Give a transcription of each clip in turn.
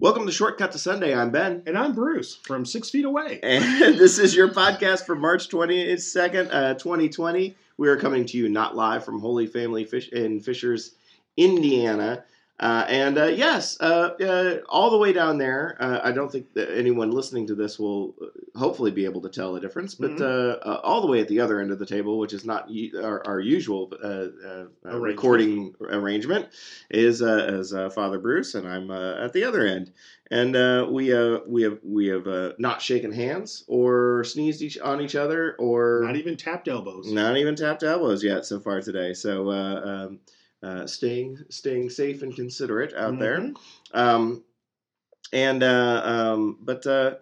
Welcome to Shortcut to Sunday. I'm Ben. And I'm Bruce from Six Feet Away. And this is your podcast for March 22nd, uh, 2020. We are coming to you not live from Holy Family Fish in Fishers, Indiana. Uh, and uh, yes, uh, uh, all the way down there. Uh, I don't think that anyone listening to this will uh, hopefully be able to tell the difference, but Mm-hmm. uh, uh, all the way at the other end of the table, which is not u- our, our usual uh, uh, uh, Arrangement. recording arrangement, is uh, is uh, Father Bruce, and I'm uh, at the other end. And uh, we uh, we have we have uh, not shaken hands or sneezed each on each other or Not even tapped elbows. not even tapped elbows yet so far today. So uh, um, uh, staying staying safe and considerate out there. Mhm. Um, and uh, um, but uh,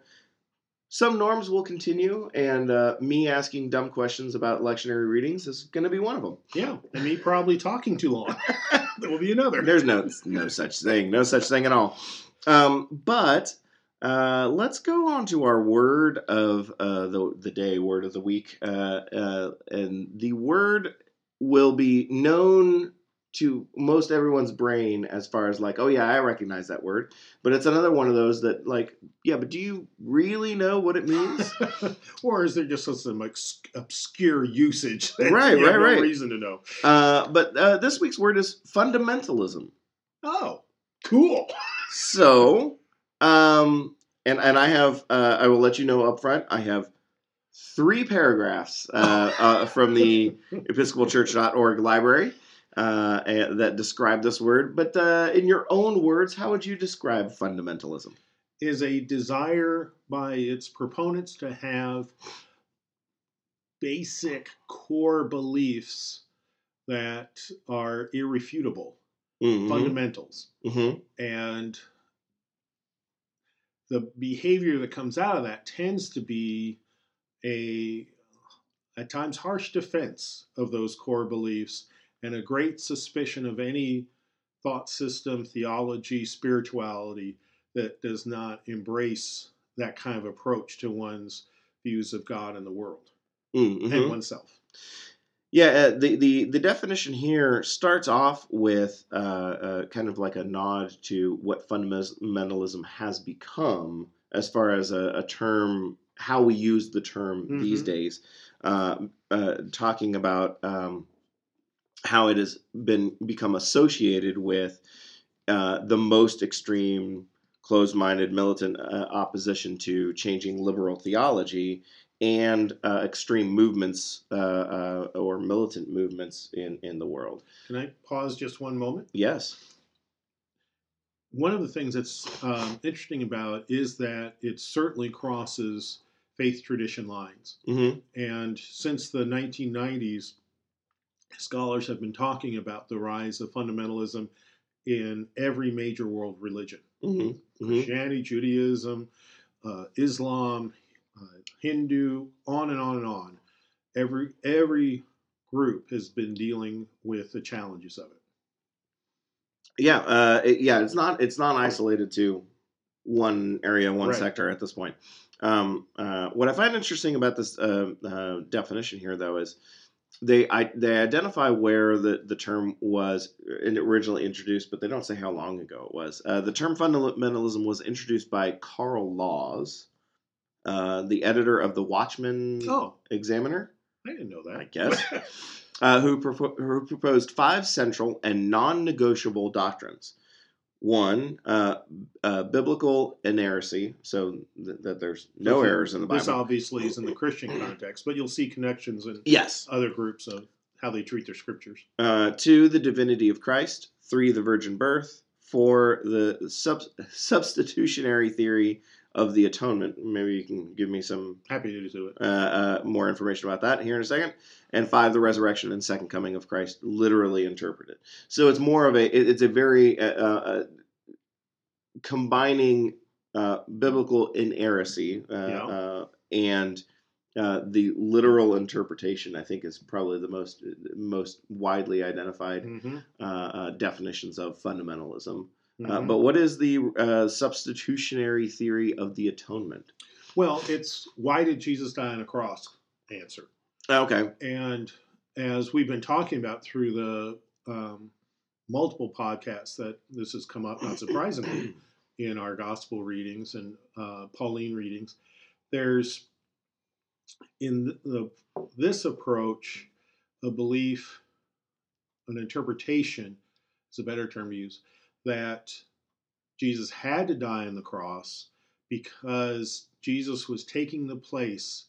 some norms will continue, and uh, me asking dumb questions about lectionary readings is going to be one of them. Yeah, and me probably talking too long. that will be another. There's no no such thing, no such thing at all. Um, but uh, let's go on to our word of uh, the the day, word of the week, uh, uh, and the word will be known to most everyone's brain as far as like, oh yeah, I recognize that word. But it's another one of those that like, yeah, but do you really know what it means? or is there just some obscure usage? that Right, you have right, no right. reason to know. uh, but uh, this week's word is fundamentalism. Oh, cool. So, um, and and I have uh, I will let you know up front. I have three paragraphs uh, uh, from the EpiscopalChurch.org library uh, that describe this word. But uh, in your own words, how would you describe fundamentalism? Is a desire by its proponents to have basic core beliefs that are irrefutable, Mhm, fundamentals. mhm, and the behavior that comes out of that tends to be a at times harsh defense of those core beliefs and a great suspicion of any thought system theology spirituality that does not embrace that kind of approach to one's views of god and the world mhm. and oneself Yeah, uh, the, the the definition here starts off with uh, uh, kind of like a nod to what fundamentalism has become, as far as a, a term, how we use the term these Mhm. days, uh, uh, talking about um, how it has been become associated with uh, the most extreme, closed-minded, militant uh, opposition to changing liberal theology and uh, extreme movements uh, uh, or militant movements in, in the world. can i pause just one moment Yes. one of the things that's um, interesting about it is that it certainly crosses faith tradition lines. hmm And since the 1990s, scholars have been talking about the rise of fundamentalism in every major world religion hmm hmm Christianity, Judaism, uh, Islam, uh, Hindu, on and on and on. Every, every group has been dealing with the challenges of it. Yeah. Uh, it- yeah. It's not. It's not isolated to one area, one Right. sector at this point. Um, uh, what I find interesting about this uh, uh, definition here, though, is they I, they identify where the, the term was originally introduced, but they don't say how long ago it was. Uh, the term fundamentalism was introduced by Carl Laws, uh, the editor of the Watchman Oh, Examiner. I didn't know that. I guess. uh, who, propo- who proposed five central and non-negotiable doctrines. One, uh, uh, biblical inerrancy, so th- that there's no Okay. errors in the Bible. This obviously is in the Christian context, but you'll see connections in Yes. other groups of how they treat their scriptures. Uh, two, the divinity of Christ. Three, the virgin birth. Four, the sub- substitutionary theory of the atonement. Maybe you can give me some Happy to do it. uh, uh, more information about that here in a second. And five, the resurrection and second coming of Christ, literally interpreted. So it's more of a it- it's a very uh, uh, combining uh, biblical inerrancy uh, Yeah. uh, and uh, the literal interpretation. I think is probably the most most widely identified uh, definitions of fundamentalism. Uh, mhm. but what is the uh, substitutionary theory of the atonement? well, it's why did Jesus die on a cross? Answer. Okay. And as we've been talking about through the um, multiple podcasts that this has come up, not surprisingly, in our gospel readings and uh, Pauline readings. There's in the, this approach a belief, an interpretation is a better term to use, that Jesus had to die on the cross because Jesus was taking the place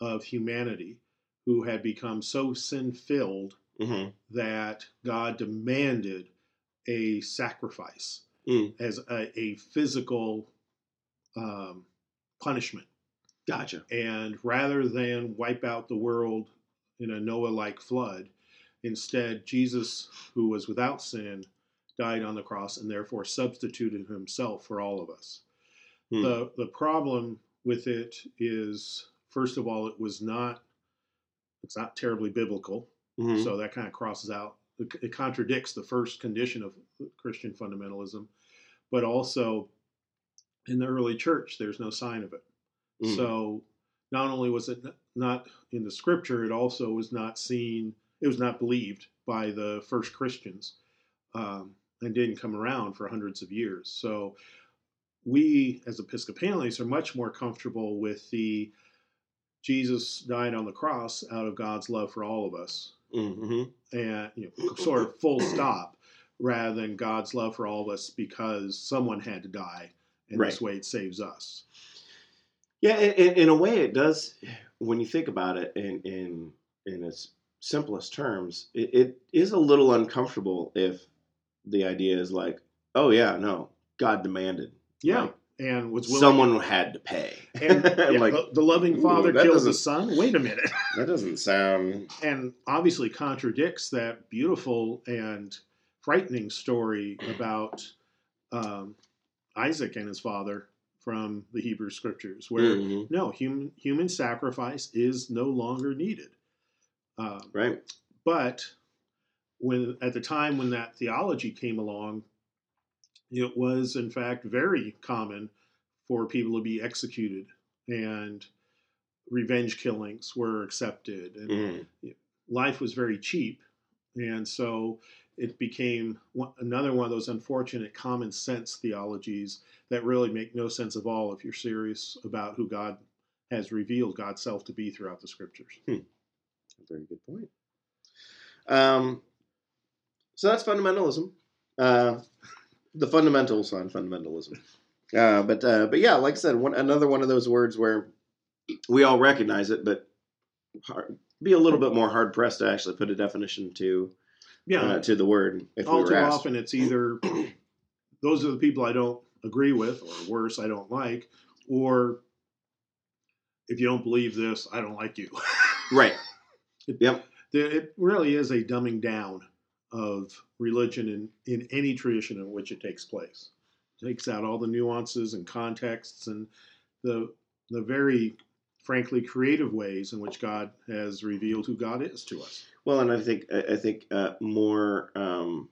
of humanity who had become so sin filled hmm that God demanded a sacrifice Mm. as a, a physical um, punishment. Gotcha. And rather than wipe out the world in a Noah like flood, instead, Jesus, who was without sin, died on the cross and therefore substituted himself for all of us. Hmm. The, the problem with it is, first of all, it was not. It's not terribly biblical. Mhm. So that kind of crosses out, it it contradicts the first condition of Christian fundamentalism, but also in the early church, there's no sign of it. Mm. So not only was it not in the scripture, it also was not seen, it was not believed by the first Christians um, and didn't come around for hundreds of years. So we as Episcopalians are much more comfortable with the Jesus died on the cross out of God's love for all of us Mhm. and you know, sort of full stop rather than God's love for all of us because someone had to die and this way it saves us. Yeah, in, in, in a way, it does. When you think about it in in in its simplest terms, it, it is a little uncomfortable if the idea is like, oh yeah, no, God demanded. Yeah. Like, and was willing someone had to pay. and yeah, like the, the loving father kills his son. Wait a minute. that doesn't sound. and obviously contradicts that beautiful and frightening story about um, Isaac and his father from the Hebrew scriptures, where Mhm. no human human sacrifice is no longer needed. Um, Right. but when at the time when that theology came along, it was in fact very common for people to be executed, and revenge killings were accepted, and Mhm. life was very cheap, and so it became one, another one of those unfortunate common sense theologies that really make no sense of all if you're serious about who God has revealed God's self to be throughout the scriptures. Very good point. Um, so that's fundamentalism. Uh, the fundamentals on fundamentalism. Uh, but uh, but yeah, like I said, one, another one of those words where we all recognize it, but hard, be a little bit more hard pressed to actually put a definition to Yeah, uh, to the word if we all were too asked. often it's either those are the people I don't agree with, or worse, I don't like, or if you don't believe this, I don't like you. Right. Yep. It really is a dumbing down of religion in, in any tradition in which it takes place. It takes out all the nuances and contexts and the the very frankly creative ways in which God has revealed who God is to us. Well, and I think I think uh, more um,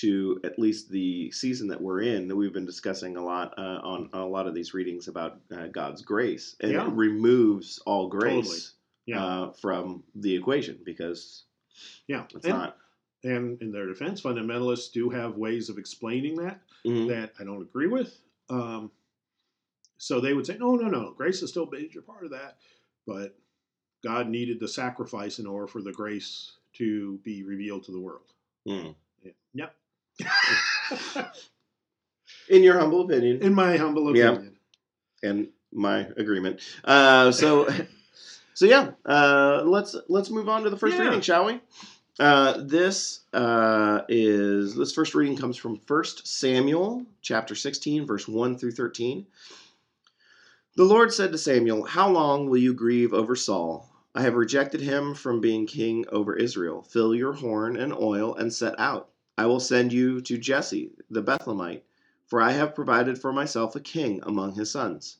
to at least the season that we're in that we've been discussing a lot uh, on, on a lot of these readings about uh, God's grace, and Yeah. it removes all grace Totally. Yeah. uh, from the equation because Yeah. it's And, not. And in their defense, fundamentalists do have ways of explaining that Mhm. that I don't agree with. Um, so they would say, no, no, no, grace is still a major part of that. But God needed the sacrifice in order for the grace to be revealed to the world. Mm. Yeah. Yep. In your humble opinion, in my humble opinion. and my agreement. Uh, so, so yeah, uh, let's let's move on to the first Yeah. reading, shall we? Uh, this uh, is this first reading comes from First Samuel chapter sixteen, verse one through thirteen. The Lord said to Samuel, "How long will you grieve over Saul? I have rejected him from being king over Israel. Fill your horn and oil and set out. I will send you to Jesse the Bethlehemite." For I have provided for myself a king among his sons.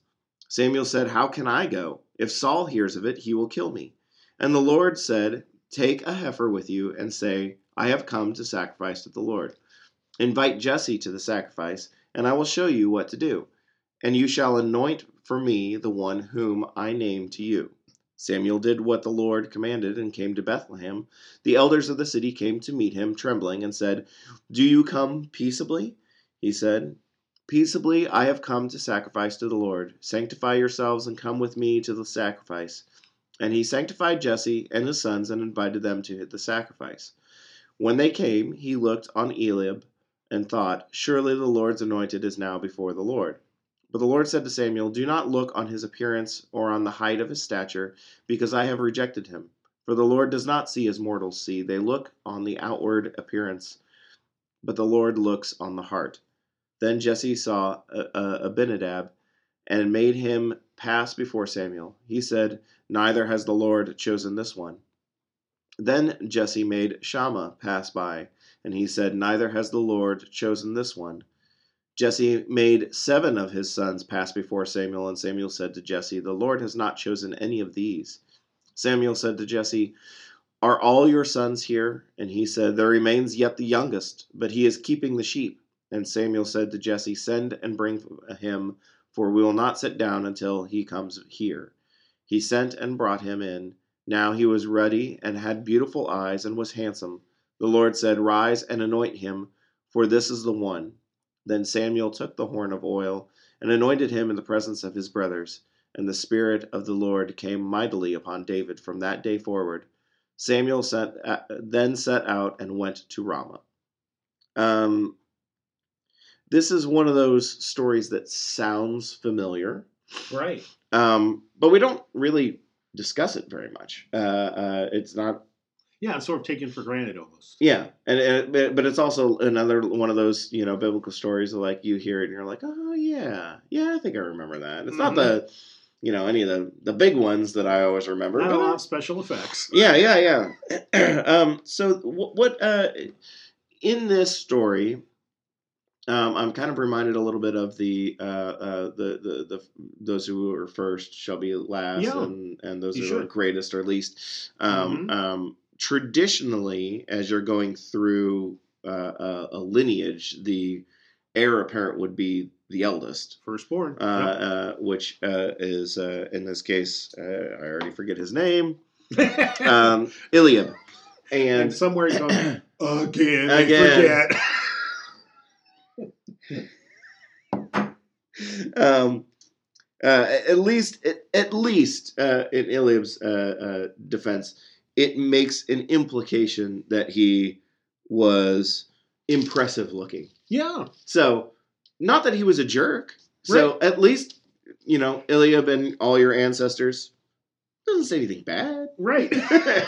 Samuel said, How can I go? If Saul hears of it, he will kill me. And the Lord said, Take a heifer with you and say, I have come to sacrifice to the Lord. Invite Jesse to the sacrifice, and I will show you what to do. And you shall anoint for me the one whom I name to you. Samuel did what the Lord commanded and came to Bethlehem. The elders of the city came to meet him, trembling, and said, Do you come peaceably? He said, Peaceably I have come to sacrifice to the Lord. Sanctify yourselves and come with me to the sacrifice. And he sanctified Jesse and his sons and invited them to the sacrifice. When they came, he looked on Eliab and thought, Surely the Lord's anointed is now before the Lord. But the Lord said to Samuel, Do not look on his appearance or on the height of his stature, because I have rejected him. For the Lord does not see as mortals see. They look on the outward appearance, but the Lord looks on the heart. Then Jesse saw Abinadab and made him pass before Samuel. He said, Neither has the Lord chosen this one. Then Jesse made Shammah pass by, and he said, Neither has the Lord chosen this one. Jesse made seven of his sons pass before Samuel, and Samuel said to Jesse, The Lord has not chosen any of these. Samuel said to Jesse, Are all your sons here? And he said, There remains yet the youngest, but he is keeping the sheep. And Samuel said to Jesse, Send and bring him, for we will not sit down until he comes here. He sent and brought him in. Now he was ruddy and had beautiful eyes and was handsome. The Lord said, Rise and anoint him, for this is the one. Then Samuel took the horn of oil and anointed him in the presence of his brothers. And the Spirit of the Lord came mightily upon David from that day forward. Samuel set, uh, then set out and went to Ramah. Um, this is one of those stories that sounds familiar. Right. Um, but we don't really discuss it very much. Uh, uh, it's not yeah, it's sort of taken for granted almost. Yeah, and, and but it's also another one of those you know biblical stories like you hear it and you're like, oh yeah, yeah, I think I remember that. It's mm-hmm. not the you know any of the the big ones that I always remember. Not a lot of special effects. Yeah, yeah, yeah. um, so what uh, in this story? Um, I'm kind of reminded a little bit of the uh, uh, the, the the those who are first shall be last, yeah, and and those who should. are greatest or least. Um, mm-hmm. um, traditionally, as you're going through uh, a, a, lineage, the heir apparent would be the eldest, firstborn, uh, yep. uh, which uh, is uh, in this case, uh, I already forget his name, um, Eliab, and, and somewhere he's going again, again. um, uh, at least, at, at least uh, in Eliab's uh, defense, it makes an implication that he was impressive looking. Yeah. So, not that he was a jerk. So, right. at least, you know, Eliab and all your ancestors doesn't say anything bad. Right.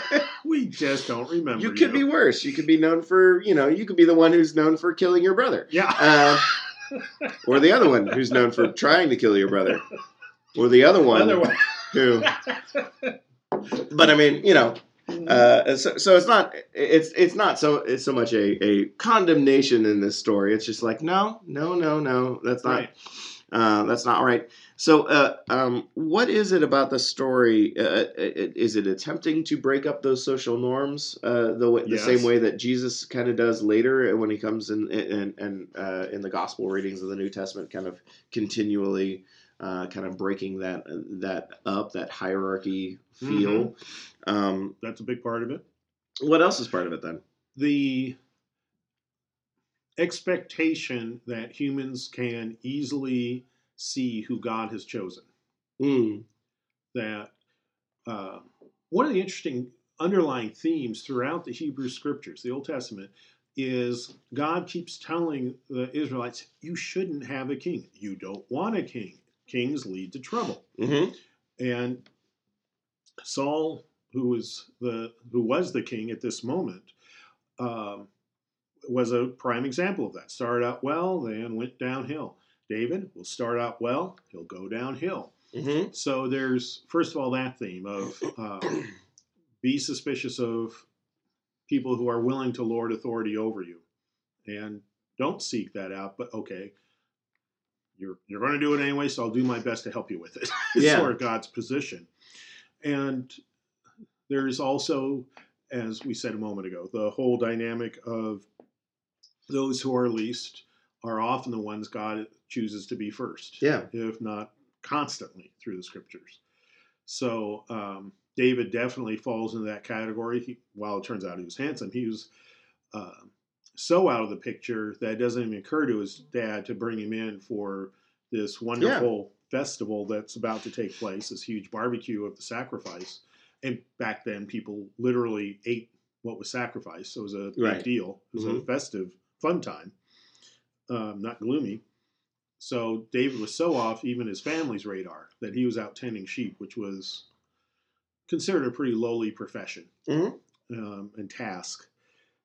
we just don't remember. You could you. be worse. You could be known for, you know, you could be the one who's known for killing your brother. Yeah. Um, Or the other one who's known for trying to kill your brother. Or the other one, other one. who. But I mean, you know, uh, so, so it's not it's it's not so it's so much a, a condemnation in this story. It's just like no no no no that's not right. uh, that's not right. So uh, um, what is it about the story? Uh, uh, is it attempting to break up those social norms uh, the the yes. same way that Jesus kind of does later when he comes in in in, in the gospel readings of the New Testament, kind of continually. kind of breaking that that up, that hierarchy feel. Mm-hmm. Um, That's a big part of it. What else is part of it then? The expectation that humans can easily see who God has chosen. Mm. That uh, one of the interesting underlying themes throughout the Hebrew scriptures, the Old Testament, is God keeps telling the Israelites, you shouldn't have a king. You don't want a king. Kings lead to trouble. Mm-hmm. And Saul who was the who was the king at this moment, um, was a prime example of that. Started out well, then went downhill. David will start out well, he'll go downhill. Mm-hmm. So there's first of all that theme of uh, be suspicious of people who are willing to lord authority over you, and don't seek that out. But okay, you're you're going to do it anyway, so I'll do my best to help you with it. yeah. sort of God's position. And there's also, as we said a moment ago, the whole dynamic of those who are least are often the ones God chooses to be first. Yeah. If not constantly through the scriptures. So um, David definitely falls into that category. He, while it turns out he was handsome, he was uh, so out of the picture that it doesn't even occur to his dad to bring him in for this wonderful festival that's about to take place, this huge barbecue of the sacrifice. And back then, people literally ate what was sacrificed, so it was a big Right. deal. It was a Mhm. festive, fun time, um, not gloomy. So David was so off even his family's radar that he was out tending sheep, which was considered a pretty lowly profession Mhm. um, and task.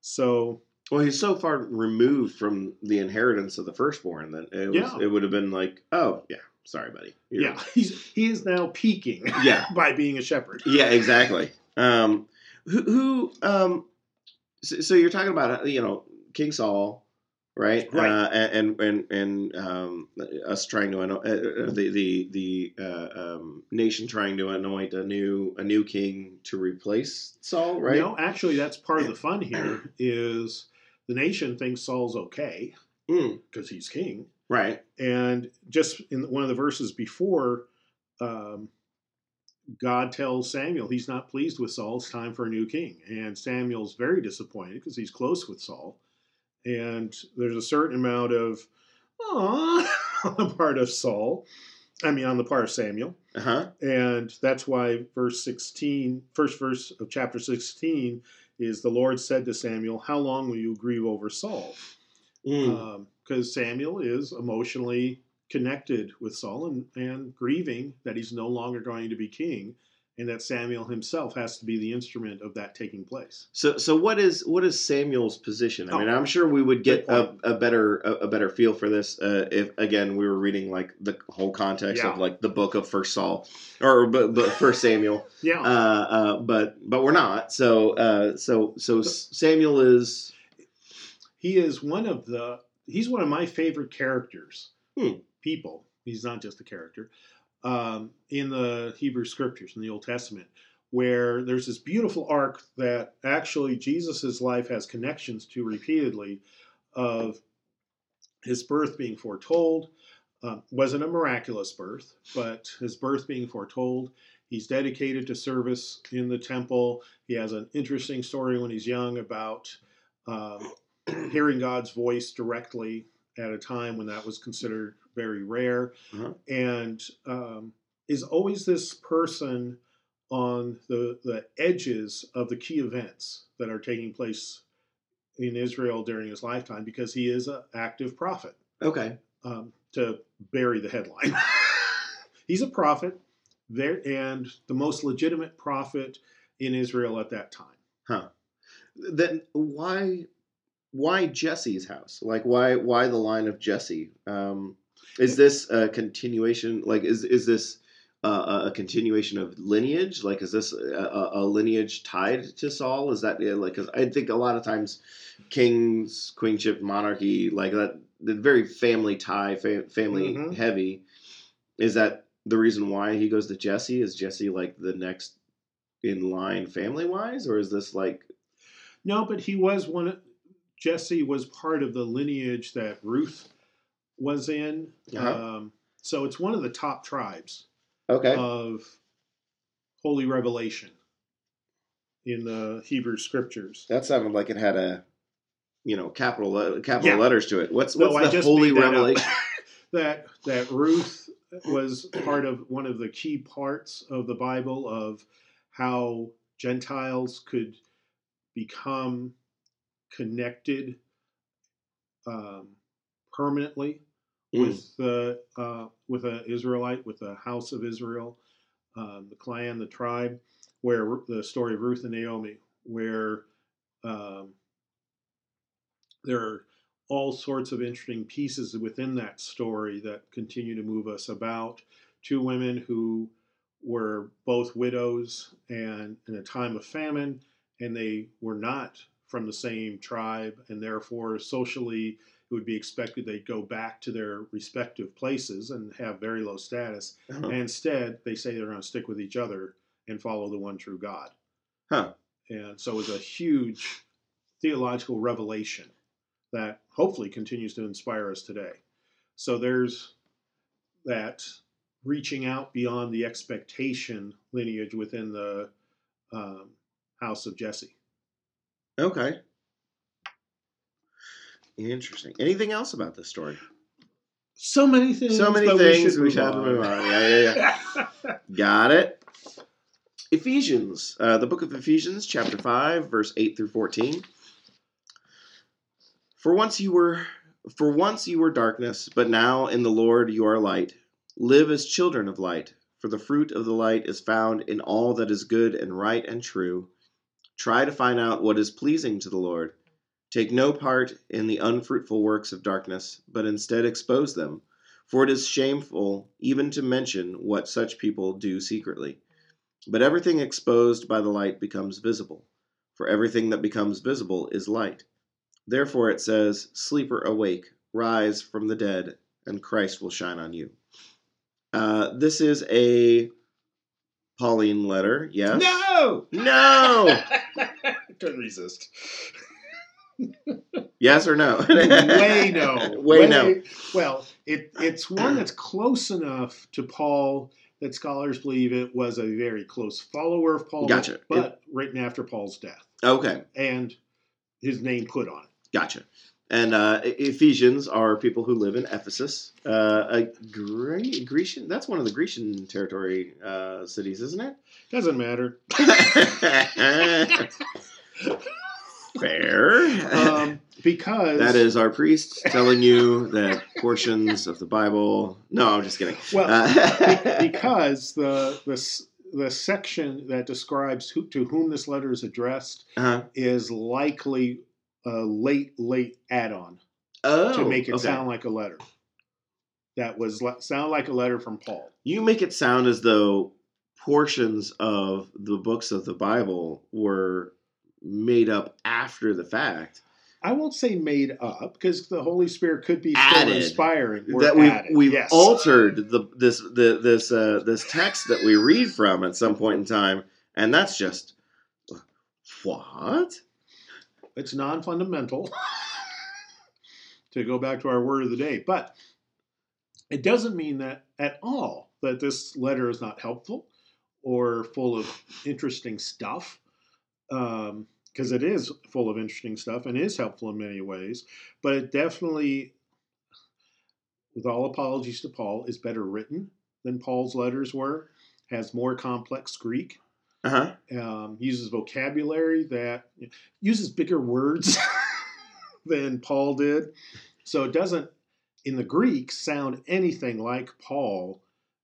So Well, he's so far removed from the inheritance of the firstborn that it was, Yeah. it would have been like, oh yeah, sorry, buddy. You're- yeah, he's he is now peaking yeah, by being a shepherd. yeah, exactly. Um, who, who um, so, so you're talking about uh, you know King Saul, right? Right. Uh, and and and um, us trying to anoint, uh, uh, the the the uh, um, nation trying to anoint a new a new king to replace Saul, right? No, actually, that's part of the fun here. Is the nation thinks Saul's okay Mm, because he's king, right. and just in one of the verses before, um, God tells Samuel he's not pleased with Saul. It's time for a new king, and Samuel's very disappointed because he's close with Saul, and there's a certain amount of on the part of Saul. I mean, on the part of Samuel. Uh huh. And that's why verse 16, first verse of chapter 16 is the Lord said to Samuel, How long will you grieve over Saul? Mm. Because Samuel is emotionally connected with Saul and, and grieving that he's no longer going to be king and that Samuel himself has to be the instrument of that taking place. So, so what is what is Samuel's position? I mean, Oh, I'm sure we would get a, a better a, a better feel for this uh, if again we were reading like the whole context Yeah. of like the book of First Saul or but, but First Samuel. Yeah. Uh, uh, but but we're not. So uh, so so Samuel is he is one of the he's one of my favorite characters Hmm. people he's not just a character um, in the hebrew scriptures in the old testament where there's this beautiful arc that actually jesus' life has connections to repeatedly of his birth being foretold um, wasn't a miraculous birth but his birth being foretold he's dedicated to service in the temple. He has an interesting story when he's young about um, hearing God's voice directly at a time when that was considered very rare, Uh-huh. and um, is always this person on the the edges of the key events that are taking place in Israel during his lifetime because he is an active prophet. okay. Um, to bury the headline, he's a prophet there and the most legitimate prophet in Israel at that time. Huh. Then why why Jesse's house? Like why why the line of Jesse? Um, is this a continuation? Like is is this uh, a- continuation of lineage? Like is this a, a, lineage tied to Saul? Is that yeah, like? Cause I think a lot of times kings, queenship, monarchy, like that, the very family tie, fa- family Mhm. heavy. Is that the reason why he goes to Jesse? Is Jesse like the next in line family wise, or is this like No, but he was one. of- Jesse was part of the lineage that Ruth was in. Uh-huh. Um, so it's one of the top tribes okay? of Holy Revelation in the Hebrew Scriptures. That sounded like it had a, you know, capital le- capital Yeah. letters to it. What's what's I the holy that revelation? that that Ruth was part of one of the key parts of the Bible of how Gentiles could become connected um, permanently Mm. with the uh, with an Israelite, with the house of Israel, um, the clan, the tribe, where the story of Ruth and Naomi, where um, there are all sorts of interesting pieces within that story that continue to move us about. Two women who were both widows and in a time of famine, and they were not from the same tribe, and therefore socially it would be expected they'd go back to their respective places and have very low status. Uh-huh. And instead, they say they're going to stick with each other and follow the one true God. Huh. And so it was a huge theological revelation that hopefully continues to inspire us today. So there's that reaching out beyond the expectation lineage within the um, house of Jesse. Okay. Interesting. Anything else about this story? So many things. So many things. should We should have to on. move on. Yeah, yeah, yeah. Got it. Ephesians, uh, the book of Ephesians, chapter 5, verse 8 through 14. For once you were for once you were darkness, but now in the Lord you are light. Live as children of light, for the fruit of the light is found in all that is good and right and true. Try to find out what is pleasing to the Lord. Take no part in the unfruitful works of darkness, but instead expose them. For it is shameful even to mention what such people do secretly. But everything exposed by the light becomes visible, for everything that becomes visible is light. Therefore it says, Sleeper, awake, rise from the dead, and Christ will shine on you. Uh, this is a Pauline letter, yes? No. No! Couldn't resist. Yes or no? Way no. Way no. Well, it, it's one that's close enough to Paul that scholars believe it was a very close follower of Paul. Gotcha. But written after Paul's death Okay, and his name put on it. gotcha. And uh, Ephesians are people who live in Ephesus, uh, a Gre- Grecian. That's one of the Grecian territory uh, cities, isn't it? Doesn't matter. Fair. Um, because that is our priest telling you that portions of the Bible. No, I'm just kidding. well Uh, because the the the section that describes who, to whom this letter is addressed uh-huh. is likely a late late add-on Oh, to make it okay. sound like a letter. That was sound like a letter from Paul. You make it sound as though portions of the books of the Bible were made up after the fact. I won't say made up because the Holy Spirit could be still Added. inspiring. That we've added, we've yes. altered the this the this uh, this text that we read from at some point in time, and that's just what? It's non-fundamental. to go back to our word of the day, but it doesn't mean that at all that this letter is not helpful or full of interesting stuff. Because it is full of interesting stuff and is helpful in many ways, but it definitely, with all apologies to Paul, is better written than Paul's letters were. Has more complex Greek. Uh huh. um, uses vocabulary that uses bigger words than Paul did. So it doesn't, in the Greek, sound anything like Paul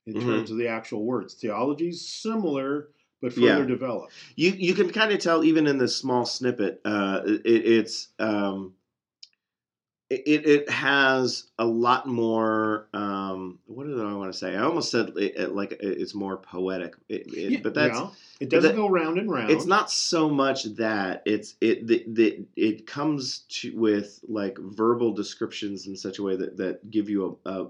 in Mhm. terms of the actual words. Theology is similar, but Yeah. further developed. You you can kind of tell even in this small snippet. Uh, it, it's um, it it has a lot more. Um, what did I want to say? I almost said it, it, like it's more poetic, Yeah, but that's yeah. it doesn't that- go round and round. it's not so much that it's it the, the it comes to with like verbal descriptions in such a way that that give you a a,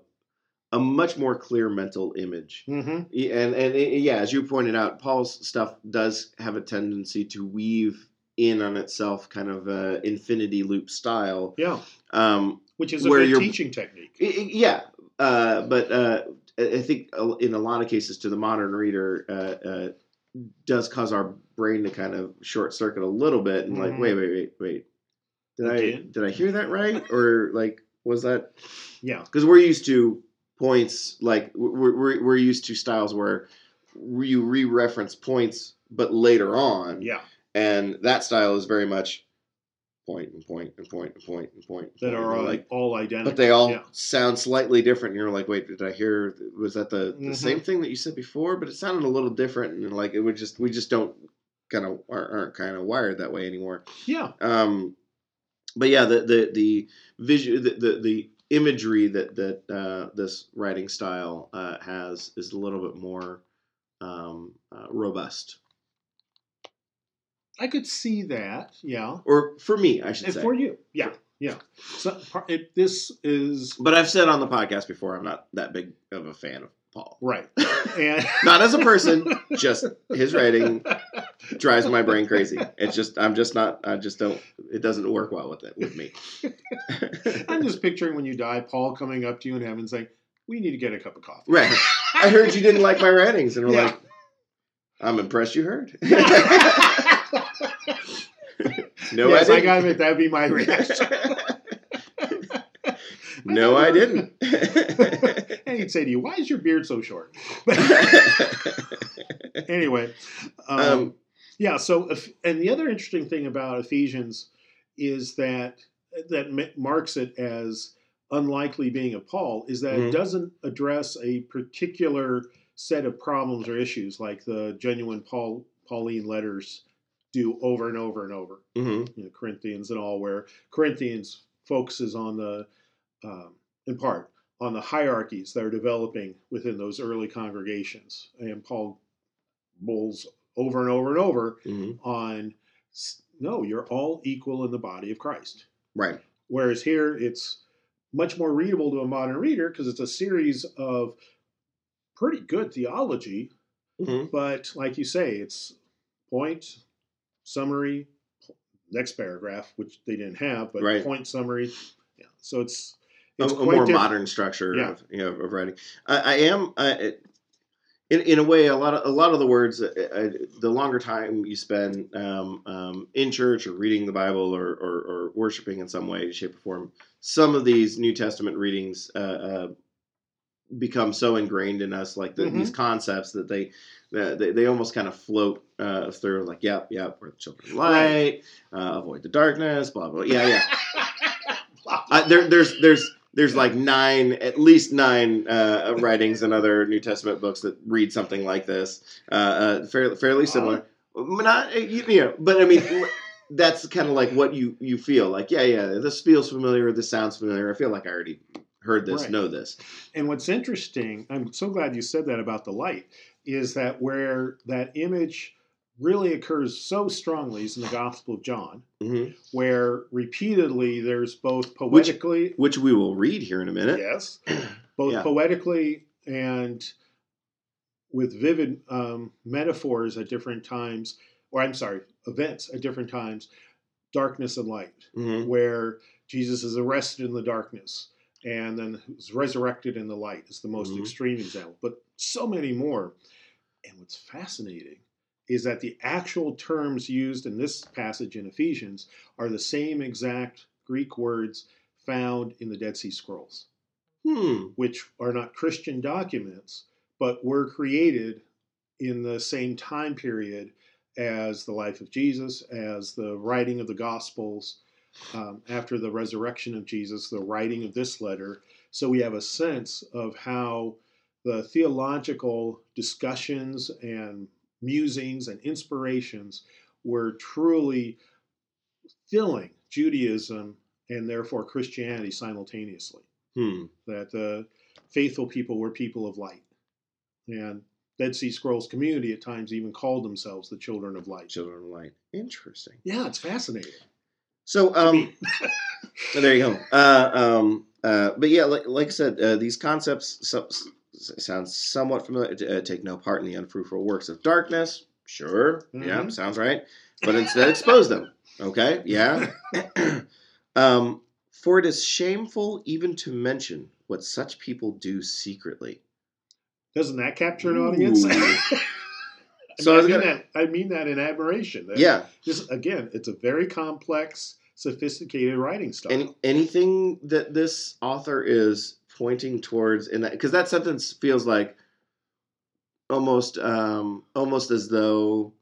a much more clear mental image. hmm and and it- yeah, as you pointed out, Paul's stuff does have a tendency to weave in on itself, kind of a infinity loop style. Yeah, Um, which is a Where good teaching technique. Yeah, uh, but uh, I think in a lot of cases, to the modern reader, uh, uh, does cause our brain to kind of short circuit a little bit and like, Mhm. wait, wait, wait, wait, did I did I hear that right, or like was that? Yeah, because we're used to points like we're, we're, we're used to styles where you re-reference points but later on yeah, and that style is very much point and point and point and point and point that are all, like all identical. but they all Yeah. sound slightly different and you're like wait did i hear was that the, the Mhm. same thing that you said before but it sounded a little different and like it would just we just don't kind of aren't, aren't kind of wired that way anymore yeah, um, but yeah, the the the visual the, the the imagery that that uh, this writing style uh, has is a little bit more um, uh, robust, I could see that. Yeah, or for me, I should and say. for you, yeah, yeah. So it, this is But I've said on the podcast before, I'm not that big of a fan of Paul. right, and Not as a person, just his writing drives my brain crazy. It's just I'm just not I just don't it doesn't work well with it with me. I'm just picturing when you die, Paul coming up to you in heaven saying, "We need to get a cup of coffee." right. I heard you didn't like my writings, and we're Yeah. like, I'm impressed you heard. no, yes, I I, didn't. gotta admit that'd be my reaction. no, I didn't. and he'd say to you, "Why is your beard so short?" anyway, um, um, yeah. So, if- and the other interesting thing about Ephesians is that that marks it as unlikely being of Paul is that Mhm. it doesn't address a particular set of problems or issues like the genuine Paul Pauline letters do over and over and over. mhm, You know, Corinthians and all, where Corinthians focuses on the, um, in part, on the hierarchies that are developing within those early congregations, and Paul bowls over and over and over mhm. on no, you're all equal in the body of Christ. Right. Whereas here it's much more readable to a modern reader because it's a series of pretty good theology, Mhm. but like you say, it's point, summary, next paragraph, which they didn't have, but Right. point summary. Yeah. So it's A, it's a quite more different. modern structure Yeah. of, you know, of writing. I, I am. I, in, in a way, a lot of a lot of the words, uh, uh, the longer time you spend um, um, in church or reading the Bible or, or, or worshiping in some way, shape, or form, some of these New Testament readings uh, uh, become so ingrained in us, like the, Mhm. these concepts that they that they, they almost kind of float uh, through, like, yep, yep, we're the children of light, uh, avoid the darkness, blah blah. Yeah, yeah. I, there, there's there's there's like nine, at least nine uh, writings in other New Testament books that read something like this, uh, uh, fairly fairly similar. Not you, you know, but I mean, that's kind of like what you you feel like. Yeah, yeah, this feels familiar. This sounds familiar. I feel like I already heard this, Right. know this. And what's interesting, I'm so glad you said that about the light, is that where that image really occurs so strongly is in the Gospel of John, hmm where repeatedly there's both Which- poetically, Which we will read here in a minute. yes, both Yeah. poetically and with vivid um, metaphors at different times, or I'm sorry, events at different times, darkness and light hmm where Jesus is arrested in the darkness and then is resurrected in the light is the most Mhm. extreme example, but so many more. And what's fascinating is that the actual terms used in this passage in Ephesians are the same exact Greek words found in the Dead Sea Scrolls, Hmm. which are not Christian documents, but were created in the same time period as the life of Jesus, as the writing of the Gospels, um, after the resurrection of Jesus, the writing of this letter. So we have a sense of how the theological discussions and musings and inspirations were truly filling Judaism and therefore Christianity simultaneously. Hmm. That the faithful people were people of light. And Dead Sea Scrolls community at times even called themselves the children of light. Children of light. Interesting. Yeah, it's fascinating. So, um, there you go. Uh, um, uh, but yeah, like, like I said, uh, these concepts so, s- sound somewhat familiar. Uh, take no part in the unfruitful works of darkness. Sure. Yeah, Mhm. sounds right. But instead expose them. Okay. Yeah. um, for it is shameful even to mention what such people do secretly. Doesn't that capture an audience? Ooh. I, So mean, I gonna- that, I mean that in admiration. That- Yeah. This, again, it's a very complex, sophisticated writing style. Any, anything that this author is pointing towards in that because that sentence feels like almost um almost as though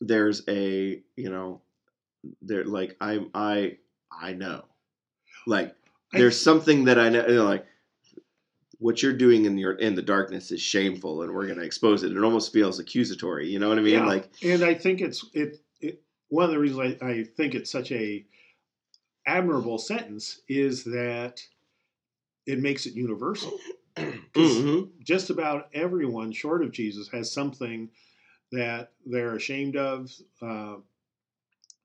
there's a you know there like i i i know like I- there's something that i know you know, like what you're doing in your in the darkness is shameful and we're going to expose it it almost feels accusatory you know what i mean Yeah. like and I think it's it, it one of the reasons I, I think it's such a admirable sentence is that it makes it universal. mhm, just about everyone, short of Jesus, has something that they're ashamed of, uh,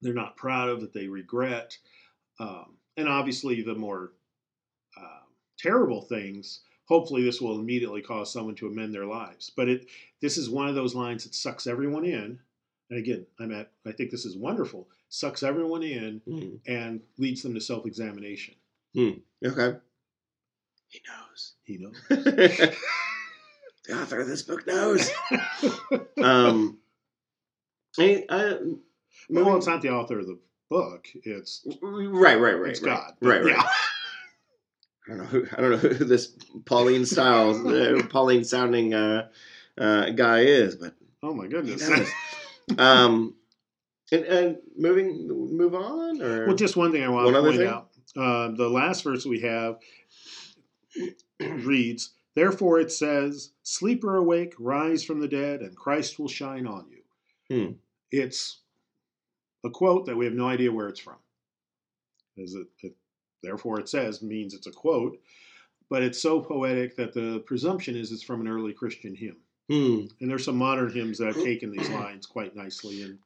they're not proud of, that they regret. Um, and obviously, the more uh, terrible things, hopefully, this will immediately cause someone to amend their lives. But it this is one of those lines that sucks everyone in. And again, I'm at, I think this is wonderful, sucks everyone in mhm. and leads them to self examination. okay he knows You know? the author of this book knows. um, I, I, well, it's not the author of the book, it's right, right, right, it's right, God. right, right. Yeah. I don't know who I don't know who this Pauline Styles, uh, Pauline sounding uh, uh, guy is, but Oh my goodness. Um, and, and moving move on or Well, just one thing I want to point thing? out. Uh, the last verse we have reads, Therefore it says, Sleep or awake, rise from the dead, and Christ will shine on you. Hmm. It's a quote that we have no idea where it's from. Is it, it, therefore it says means it's a quote, but it's so poetic that the presumption is it's from an early Christian hymn. Hmm. And there's some modern hymns that have taken these lines quite nicely and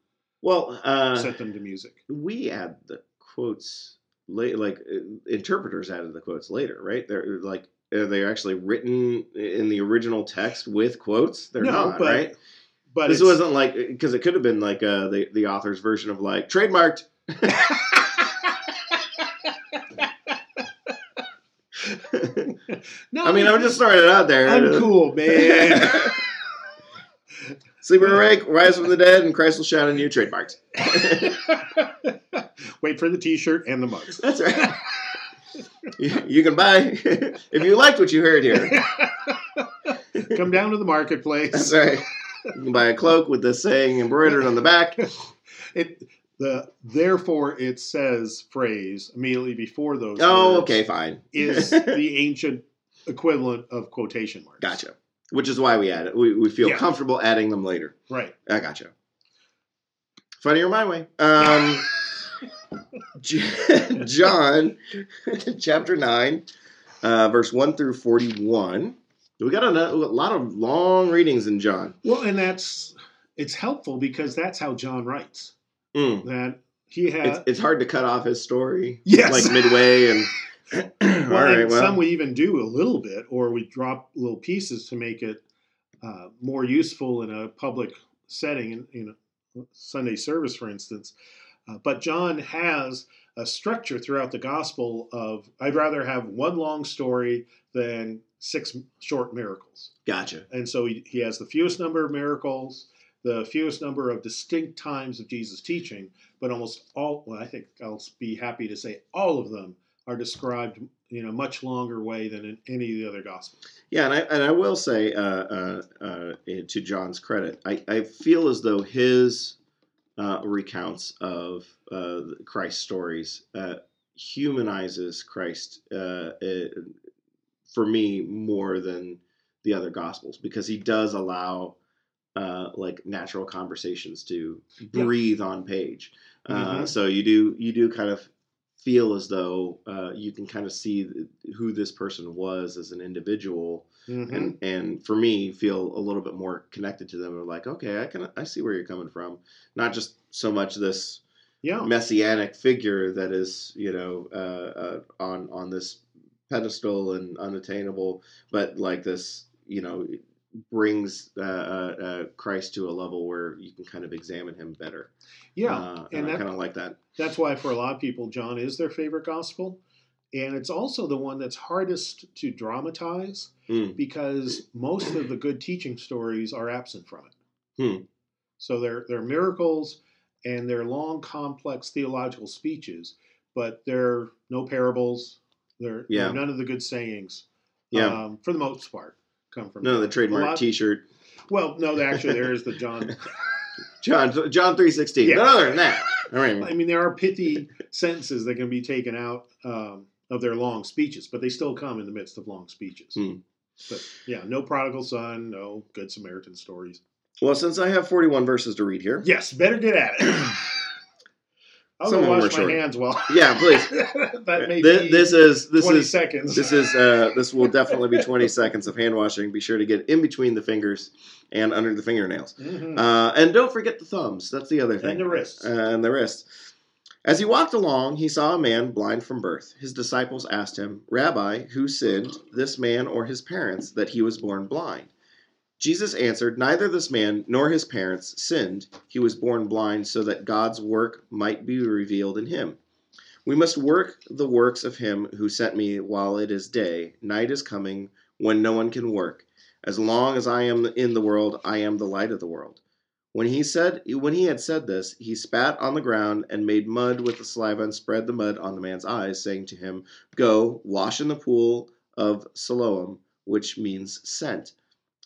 well uh, set them to music. we add the quotes late like uh, interpreters added the quotes later right they're like are they actually written in the original text with quotes they're No, not but- right But this wasn't like because it could have been like uh, the the author's version of like trademarked no, i mean i'm just throwing it out there I'm cool, man. sleep or awake rise from the dead and christ will shine on you trademarked Wait for the T-shirt and the mugs. that's right you, you can buy if you liked what you heard here Come down to the marketplace. that's right you can buy a cloak with this saying embroidered on the back It the therefore it says phrase immediately before those. Oh, okay, fine. Is the ancient equivalent of quotation marks. gotcha. Which is why we add it. We, we feel Yeah. comfortable adding them later. Right. I got gotcha. Funnier my way. Um, John, chapter 9, uh, verse 1 through 41. We got a, a lot of long readings in John. Well, and that's it's helpful because that's how John writes. Mm. That he has. It's, it's hard to cut off his story. Yes. Like midway and. All well, right, well. some we even do a little bit, or we drop little pieces to make it uh, more useful in a public setting, in, in a Sunday service, for instance. Uh, but John has a structure throughout the gospel of I'd rather have one long story than six short miracles. Gotcha. And so he, he has the fewest number of miracles, the fewest number of distinct times of Jesus' teaching, but almost all, well, I think I'll be happy to say all of them are described in a much longer way than in any of the other gospels. Yeah, and I and I will say uh, uh, uh, to John's credit, I, I feel as though his uh, recounts of uh, Christ's stories uh, humanizes Christ uh, uh, for me more than the other gospels because he does allow uh, like natural conversations to Yeah. breathe on page. Uh, Mhm. So you do you do kind of feel as though uh, you can kind of see who this person was as an individual Mhm. and and for me feel a little bit more connected to them or like okay i can i see where you're coming from not just so much this yeah. messianic figure that is you know uh, uh, on on this pedestal and unattainable but like this you know brings uh, uh, uh, christ to a level where you can kind of examine him better Yeah. uh, and and i kind of like that That's why for a lot of people, John is their favorite gospel. And it's also the one that's hardest to dramatize Mm. because most of the good teaching stories are absent from it. Hmm. So they're, they're miracles and they're long, complex theological speeches, but they're no parables. They're, Yeah. they're none of the good sayings, yeah um, for the most part, come from no the trademark lot- t-shirt Well, no, actually, there is the John. john john 316 Yeah. but other than that all right I mean, there are pithy sentences that can be taken out um, of their long speeches, but they still come in the midst of long speeches. Hmm. But yeah, no prodigal son, no good Samaritan stories. well since i have 41 verses to read here Yes, better get at it. I'll Some go of them wash my short. hands well. Yeah, please. that may Thi- be this is this 20 is seconds. this is uh, this will definitely be 20 seconds of hand washing. Be sure to get in between the fingers and under the fingernails. Mhm. Uh, and don't forget the thumbs. That's the other thing. and the wrists. Uh, and the wrist. As he walked along, he saw a man blind from birth. His disciples asked him, Rabbi, who sinned, this man or his parents, that he was born blind? Jesus answered, Neither this man nor his parents sinned. He was born blind so that God's work might be revealed in him. We must work the works of him who sent me while it is day. Night is coming when no one can work. As long as I am in the world, I am the light of the world. When he said when he had said this, he spat on the ground and made mud with the saliva and spread the mud on the man's eyes, saying to him, "Go, wash in the pool of Siloam," which means sent.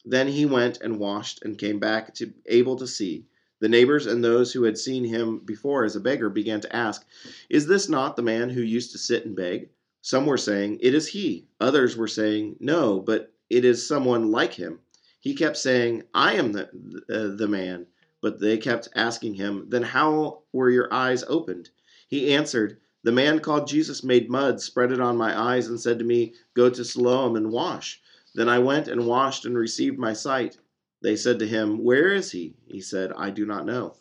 Then he went and washed and came back to able to see. The neighbors and those who had seen him before as a beggar began to ask, "Is this not the man who used to sit and beg?" Some were saying, "It is he." Others were saying, "No, but it is someone like him." He kept saying, "I am the uh, the man." But they kept asking him, Then how were your eyes opened? He answered, The man called Jesus made mud, spread it on my eyes, and said to me, Go to Siloam and wash. Then I went and washed and received my sight. They said to him, Where is he? He said, I do not know.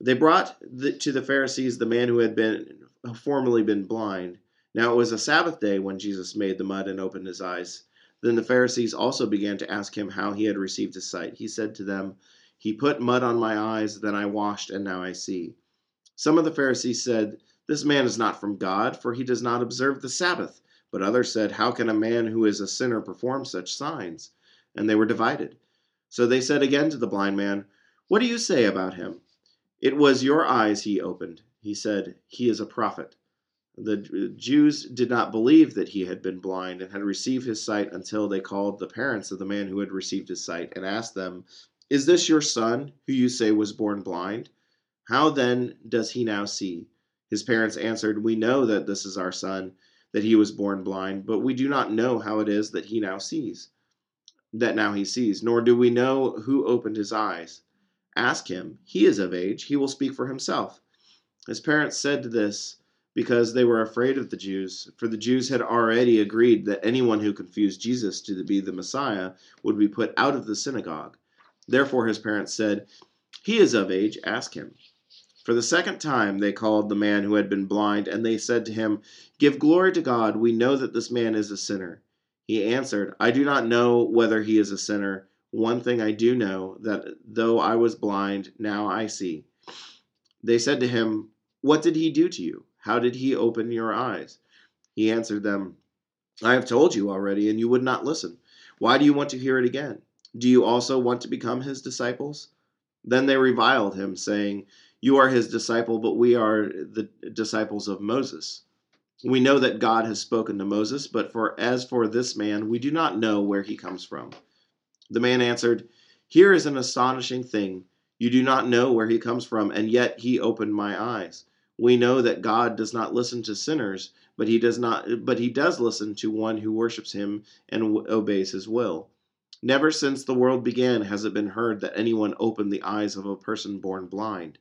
They brought the, to the Pharisees the man who had been formerly been blind. Now it was a Sabbath day when Jesus made the mud and opened his eyes. Then the Pharisees also began to ask him how he had received his sight. He said to them, he put mud on my eyes, then I washed, and now I see. Some of the Pharisees said, This man is not from God, for he does not observe the Sabbath. But others said, How can a man who is a sinner perform such signs? And they were divided. So they said again to the blind man, What do you say about him? It was your eyes he opened. He said, He is a prophet. The uh, Jews did not believe that he had been blind and had received his sight until they called the parents of the man who had received his sight and asked them is this your son, who you say was born blind? How then does he now see? His parents answered, We know that this is our son, that he was born blind, but we do not know how it is that he now sees. That now he sees, nor do we know who opened his eyes. Ask him. He is of age, he will speak for himself. His parents said this because they were afraid of the Jews, for the Jews had already agreed that anyone who confused Jesus to be the Messiah would be put out of the synagogue. Therefore his parents said, He is of age, ask him. For the second time they called the man who had been blind, and they said to him, Give glory to God, we know that this man is a sinner. He answered, I do not know whether he is a sinner. One thing I do know, that though I was blind, now I see. They said to him, What did he do to you? How did he open your eyes? He answered them, I have told you already, and you would not listen. Why do you want to hear it again? Do you also want to become his disciples? Then they reviled him, saying, You are his disciple, but we are the disciples of Moses. We know that God has spoken to Moses, but for as for this man, we do not know where he comes from. The man answered, Here is an astonishing thing. You do not know where he comes from, and yet he opened my eyes. We know that God does not listen to sinners, but he does not but he does listen to one who worships him and obeys his will. Never since the world began has it been heard that anyone opened the eyes of a person born blind.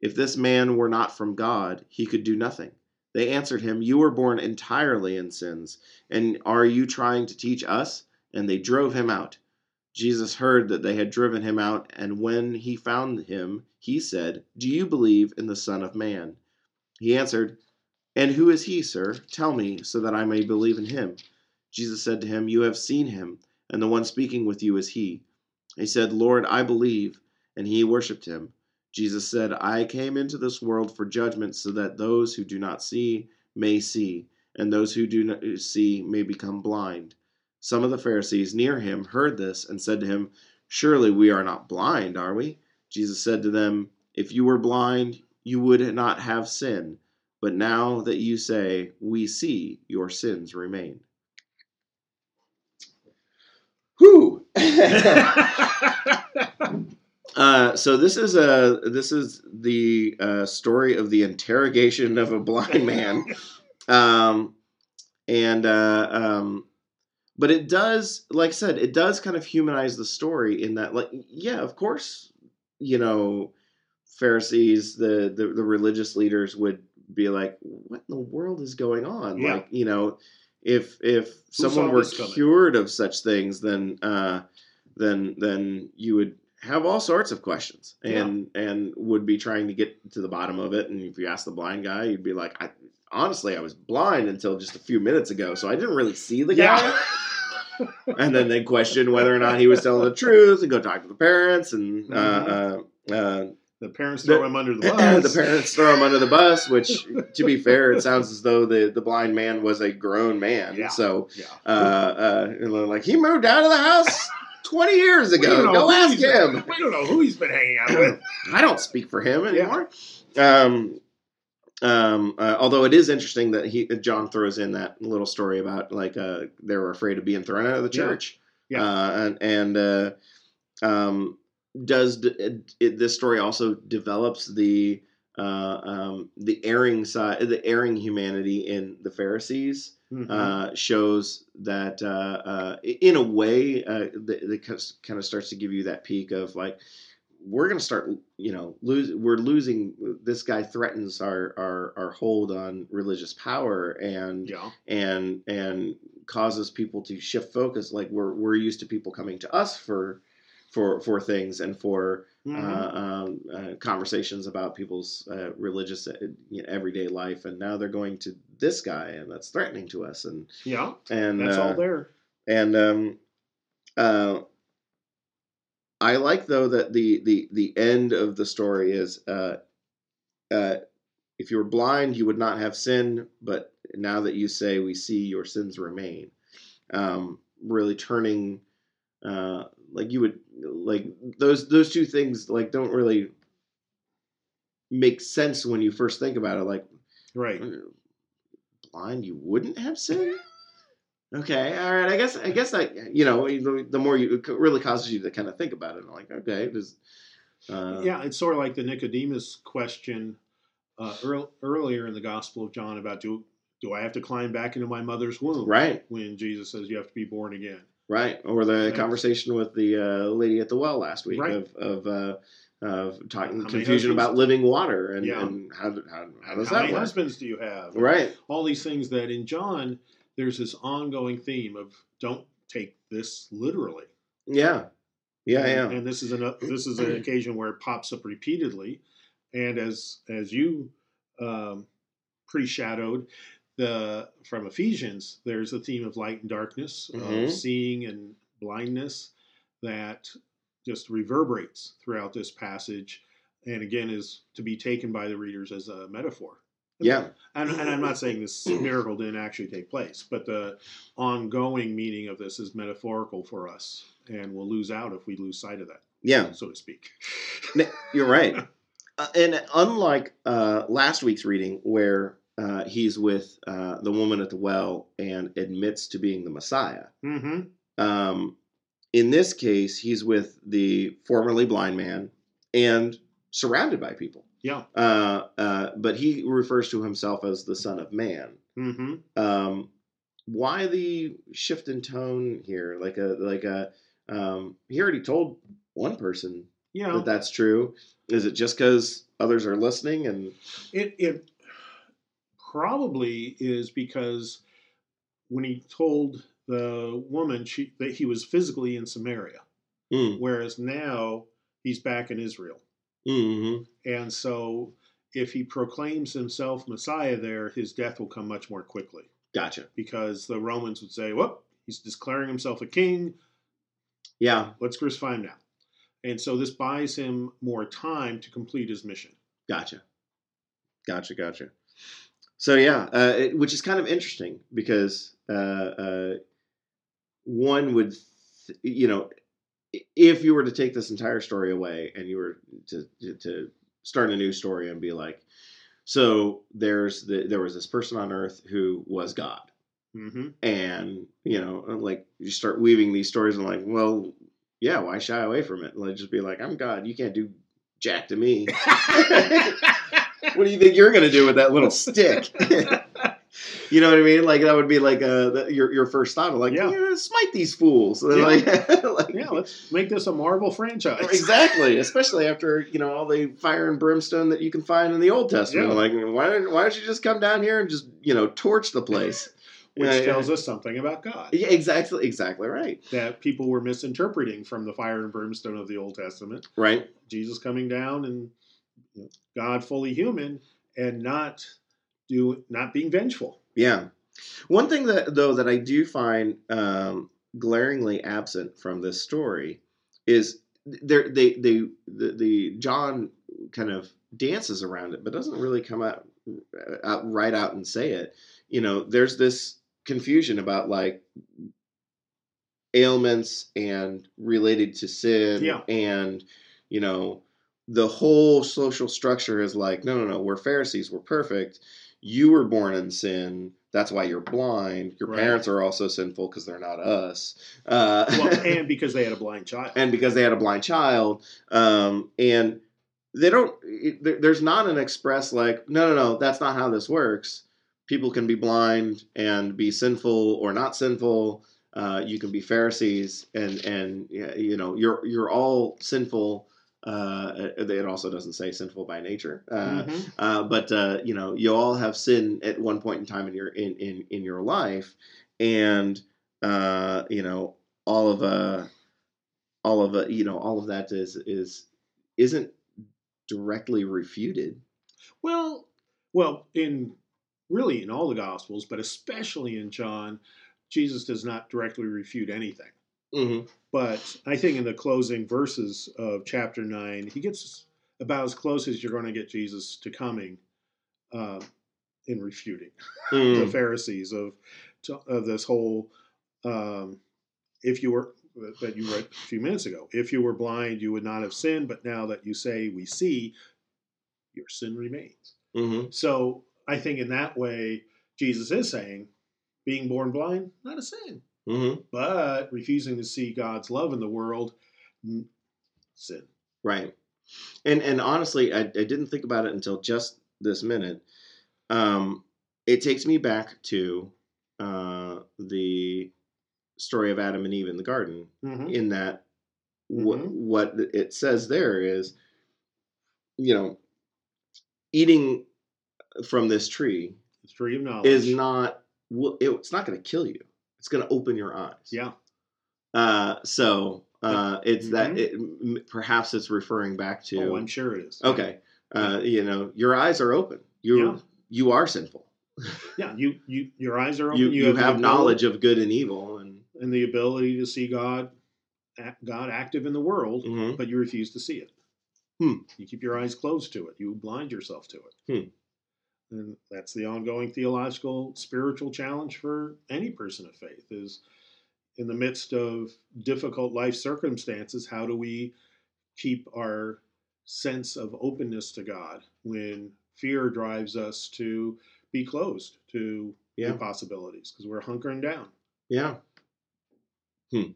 If this man were not from God, he could do nothing. They answered him, You were born entirely in sins, and are you trying to teach us? And they drove him out. Jesus heard that they had driven him out, and when he found him, he said, Do you believe in the Son of Man? He answered, And who is he, sir? Tell me, so that I may believe in him. Jesus said to him, You have seen him and the one speaking with you is he. He said, Lord, I believe. And he worshipped him. Jesus said, I came into this world for judgment so that those who do not see may see, and those who do not see may become blind. Some of the Pharisees near him heard this and said to him, Surely we are not blind, are we? Jesus said to them, If you were blind, you would not have sin. But now that you say, We see, your sins remain. Whew. uh, so this is a this is the uh, story of the interrogation of a blind man, um, and uh, um, but it does, like I said, it does kind of humanize the story in that, like, yeah, of course, you know, Pharisees, the the, the religious leaders would be like, what in the world is going on? Yeah. Like, you know if if Who someone were cured of such things, then uh, then then you would have all sorts of questions and yeah. and would be trying to get to the bottom of it. And if you ask the blind guy, you'd be like, I, honestly, I was blind until just a few minutes ago, so I didn't really see the guy. Yeah. and then they question whether or not he was telling the truth and go talk to the parents and uh, mm-hmm. uh, uh, the parents throw the, him under the bus. the parents throw him under the bus, which, to be fair, it sounds as though the, the blind man was a grown man. Yeah. So, yeah. Uh, uh, like, he moved out of the house 20 years ago. Go ask he's been- him. we don't know who he's been hanging out with. I don't speak for him anymore. Um, um, uh, although it is interesting that he John throws in that little story about like uh, they were afraid of being thrown out of the church. Yeah. Uh, and and uh, um, does d- it, it, this story also develops the uh, um, the erring side, the erring humanity in the Pharisees? Mhm. uh, shows that uh, uh, in a way uh, the, the kind of starts to give you that peek of like we're going to start you know lose we're losing this guy threatens our, our our hold on religious power and yeah. and and causes people to shift focus like we're we're used to people coming to us for for for things and for Mhm. uh, um, uh, conversations about people's uh, religious you know, everyday life, and now they're going to this guy, and that's threatening to us, and yeah. and That's all there. and um, uh, I like though that the the the end of the story is uh, uh, if you were blind, you would not have sin, but now that you say we see, your sins remain. Um, really turning uh, like you would like those those two things like don't really make sense when you first think about it. Like Right. blind, you wouldn't have sin. Okay, all right. I guess I guess that you know the, more you it really causes you to kind of think about it. like okay, does uh, yeah, it's sort of like the Nicodemus question uh, earl- earlier in the Gospel of John about do do I have to climb back into my mother's womb? right, When Jesus says you have to be born again. Right. Or the conversation with the uh, lady at the well last week Right. of of uh, of talking How confusion about living water and, Yeah. and how how, how does How that many work? husbands do you have? Right. All these things that in John there's this ongoing theme of don't take this literally. Yeah. Yeah. Yeah. And, and this is an this is an occasion where it pops up repeatedly, and as as you um, pre-shadowed the from Ephesians, there's a theme of light and darkness, Mhm. of seeing and blindness that just reverberates throughout this passage, and again is to be taken by the readers as a metaphor. Yeah. And, and I'm not saying this miracle didn't actually take place, but the ongoing meaning of this is metaphorical for us, and we'll lose out if we lose sight of that, Yeah. so to speak. You're right. Uh, and unlike uh, last week's reading, where uh, he's with uh, the woman at the well and admits to being the Messiah, Mm-hmm. um, in this case, he's with the formerly blind man and surrounded by people. Yeah. Uh, uh, but he refers to himself as the Son of Man. Mm-hmm. Um, why the shift in tone here? Like a like a um, he already told one person Yeah. that that's true. Is it just because others are listening and It it probably is because when he told the woman she that he was physically in Samaria, mm, whereas now he's back in Israel. mm And so if he proclaims himself Messiah there, his death will come much more quickly gotcha? because the Romans would say, "Whoop, he's declaring himself a king. Yeah, Let's crucify him now." And so this buys him more time to complete his mission. gotcha, gotcha, gotcha. So yeah, uh, it, which is kind of interesting because uh, uh, one would, th- you know, if you were to take this entire story away and you were to to, to start a new story and be like, so there's the, there was this person on earth who was God. Mm-hmm. and you know like you start weaving these stories and like well yeah why shy away from it like just be like i'm god you can't do jack to me what do you think you're gonna do with that little stick you know what i mean like that would be like uh the, your, your first thought of like Yeah. yeah. smite these fools Yeah. like, like- yeah, let's make this a Marvel franchise. exactly especially after you know all the fire and brimstone that you can find in the old testament Yeah. like why don't, why don't you just come down here and just you know torch the place Which yeah. tells us something about God yeah exactly exactly right that people were misinterpreting from the fire and brimstone of the Old Testament. right Jesus coming down and you know, God fully human and not do not being vengeful. Yeah. One thing that though that I do find um, glaringly absent from this story is there they they the, the John kind of dances around it, but doesn't really come out, out right out and say it. You know, there's this confusion about like ailments and related to sin Yeah. and you know the whole social structure is like no no no we're pharisees we're perfect. You were born in sin. That's why you're blind. Your Right. parents are also sinful because they're not us. Uh, Well, and because they had a blind child. and because they had a blind child. Um, and they don't it, there- there's not an express like no no no that's not how this works. People can be blind and be sinful or not sinful. Uh, you can be pharisees and and you know you're you're all sinful uh, it also doesn't say sinful by nature uh, Mhm. uh, but uh, you know you all have sin at one point in time in your in in, in your life and uh, you know all of uh all of uh, you know all of that is is isn't directly refuted Well, well, in really in all the Gospels, but especially in John, Jesus does not directly refute anything. Mm-hmm. But I think in the closing verses of chapter nine, he gets about as close as you're going to get Jesus to coming uh, in refuting the Mm. Pharisees of of this whole. Um, if you were that you read a few minutes ago, if you were blind, you would not have sinned. But now that you say we see, your sin remains. hmm So I think in that way, Jesus is saying, being born blind, not a sin, hmm but refusing to see God's love in the world, sin. right and and honestly I, I didn't think about it until just this minute um it takes me back to uh the story of adam and eve in the garden Mm-hmm. in that what Mhm. what it says there is you know eating from this tree The tree of knowledge is not it's not going to kill you it's going to open your eyes Yeah. uh so uh it's that Mhm. it, perhaps it's referring back to Oh, I'm sure it is. okay uh you know your eyes are open you Yeah. you are sinful Yeah, you you your eyes are open. you you, have, the ability- knowledge of good and evil and and the ability to see God, God active in the world, Mhm. but you refuse to see it. Hmm. You keep your eyes closed to it. You blind yourself to it. Hmm. And that's the ongoing theological, spiritual challenge for any person of faith is in the midst of difficult life circumstances, how do we keep our sense of openness to God when fear drives us to be closed to Yeah. possibilities because we're hunkering down. yeah hmm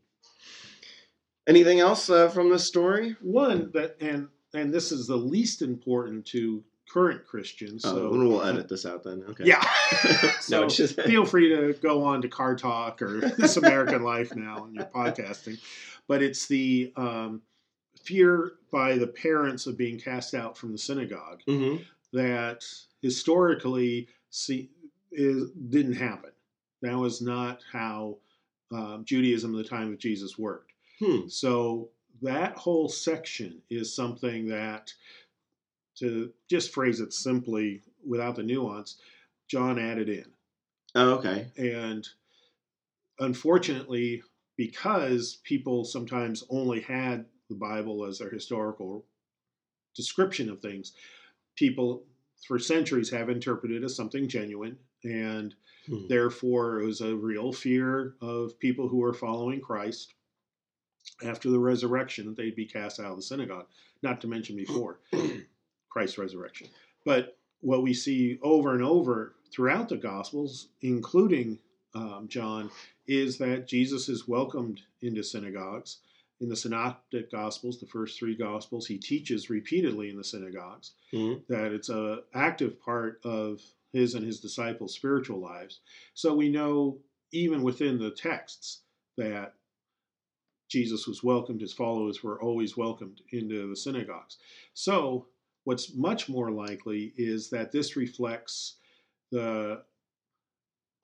anything else uh, from this story One that and and this is the least important to current Christians. oh, So we'll edit this out then okay Yeah. so it's just feel free to go on to Car Talk or This American Life now and your podcasting. But it's the um, fear by the parents of being cast out from the synagogue Mhm. that historically see, is, didn't happen. That was not how um, Judaism in the time of Jesus worked. Hmm. So that whole section is something that, to just phrase it simply without the nuance, John added in. Oh, okay And unfortunately, because people sometimes only had the Bible as their historical description of things, people for centuries have interpreted it as something genuine. And Hmm. therefore, it was a real fear of people who were following Christ after the resurrection that they'd be cast out of the synagogue, not to mention before Christ's resurrection. But what we see over and over throughout the Gospels, including um, John, is that Jesus is welcomed into synagogues. In the Synoptic Gospels, the first three Gospels, he teaches repeatedly in the synagogues Mhm. that it's an active part of his and his disciples' spiritual lives. So we know even within the texts that Jesus was welcomed, his followers were always welcomed into the synagogues. So what's much more likely is that this reflects the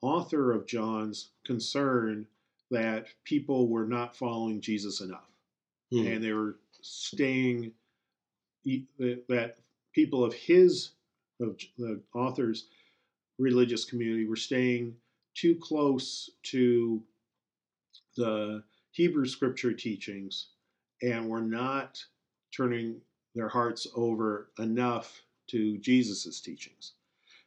author of John's concern that people were not following Jesus enough Hmm. and they were staying that people of his of the author's religious community were staying too close to the Hebrew scripture teachings and were not turning their hearts over enough to Jesus's teachings.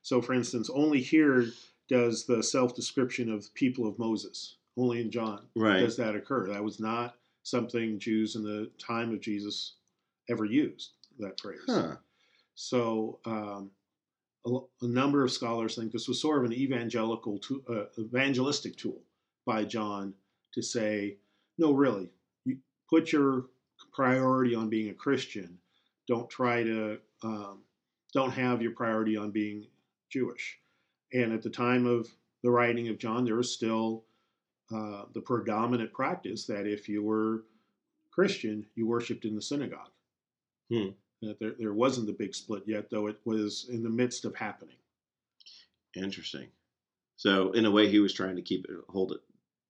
So for instance, only here does the self-description of people of Moses Only in John Right. does that occur. That was not something Jews in the time of Jesus ever used. That phrase. Huh. So um, a, a number of scholars think this was sort of an evangelical, to, uh, evangelistic tool by John to say, no, really, you put your priority on being a Christian. Don't try to, um, don't have your priority on being Jewish. And at the time of the writing of John, there was still uh, the predominant practice that if you were Christian, you worshipped in the synagogue. Hmm. That there, there wasn't the big split yet, though it was in the midst of happening. Interesting. So in a way, he was trying to keep it, hold it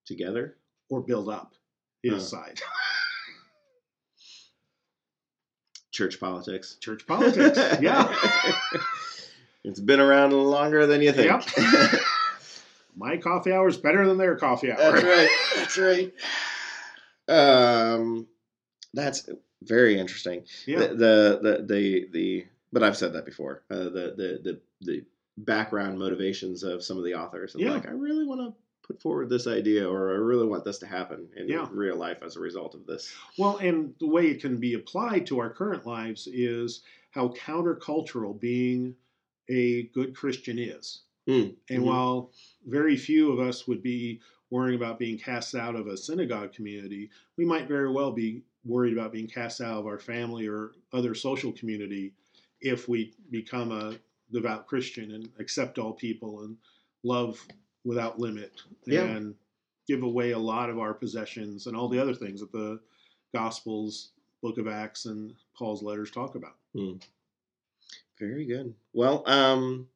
together. or build up his Huh. side. Church politics. Church politics. Yeah. it's been around longer than you think. Yep. My coffee hour is better than their coffee hour. That's right. That's right. Um, that's very interesting. Yeah. The, the the the the but I've said that before. Uh, the the the the background motivations of some of the authors and Yeah. like I really want to put forward this idea or I really want this to happen in Yeah. real life as a result of this. Well, and the way it can be applied to our current lives is how countercultural being a good Christian is. Mm, And mhm. while very few of us would be worrying about being cast out of a synagogue community, we might very well be worried about being cast out of our family or other social community if we become a devout Christian and accept all people and love without limit Yeah. and give away a lot of our possessions and all the other things that the Gospels, Book of Acts, and Paul's letters talk about. Very good. Well, um,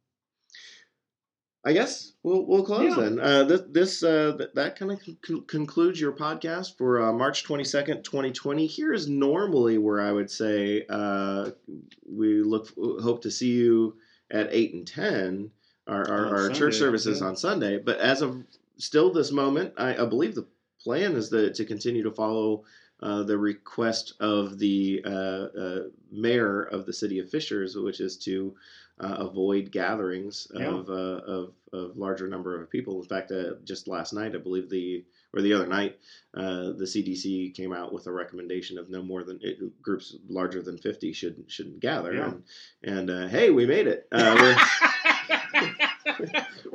I guess we'll we'll close Yeah. then. Uh, this this uh, th- that kind of con- concludes your podcast for uh, March twenty second, twenty twenty. Here is normally where I would say uh, we look hope to see you at eight and ten. Our our, our church services yeah. on Sunday, but as of still this moment, I, I believe the plan is the, to continue to follow uh, the request of the uh, uh, mayor of the city of Fishers, which is to uh, avoid gatherings Yeah. of, uh, of of larger number of people. In fact, uh, just last night, I believe the or the other night, uh, the CDC came out with a recommendation of no more than it, groups larger than fifty should shouldn't gather. Yeah. And and uh, hey, we made it.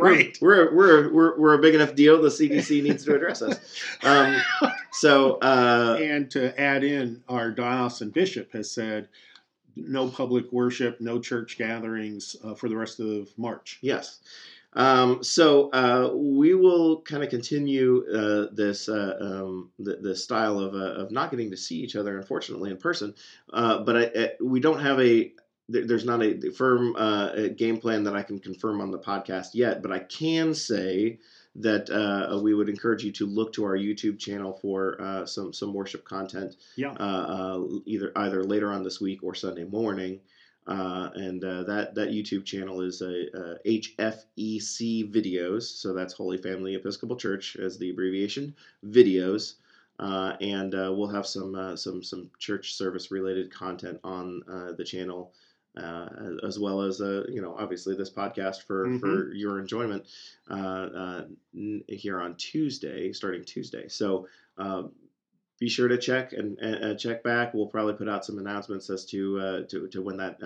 Uh, we're, right. we're, we're we're we're a big enough deal. The CDC needs to address us. Um, so uh, And to add in, our diocesan bishop has said no public worship, no church gatherings uh, for the rest of March. Yes. Um, so uh, we will kind of continue uh, this uh, um, the, the style of, uh, of not getting to see each other, unfortunately, in person. Uh, but I, I, we don't have a there- there's not a firm uh, a game plan that I can confirm on the podcast yet. But I can say that uh, we would encourage you to look to our YouTube channel for uh, some some worship content Yeah. uh, uh, either either later on this week or Sunday morning. Uh, and uh, that that YouTube channel is a, uh HFEC videos, so that's Holy Family Episcopal Church as the abbreviation videos, uh, and uh, we'll have some uh, some some church service related content on uh, the channel, uh, as well as uh, you know obviously this podcast for for your enjoyment uh, uh, here on Tuesday, starting Tuesday. So. Uh, be sure to check and, and uh, check back. We'll probably put out some announcements as to uh, to, to when that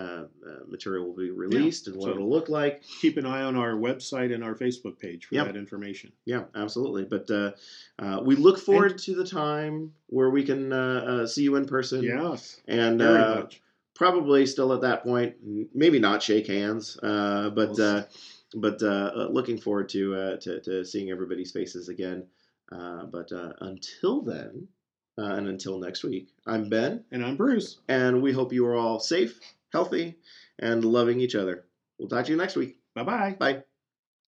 material will be released and what so- it'll look like. Keep an eye on our website and our Facebook page for Yep. that information. Yeah, absolutely. But uh, uh, we look forward to the time where we can see you in person. Yes. and Very uh, much. Probably still at that point, maybe not shake hands, uh, but We'll uh, but uh, uh, looking forward to, uh, to to seeing everybody's faces again. Uh, but uh, until then, uh, and until next week, I'm Ben. And I'm Bruce. and we hope you are all safe, healthy, and loving each other. We'll talk to you next week. Bye bye. Bye.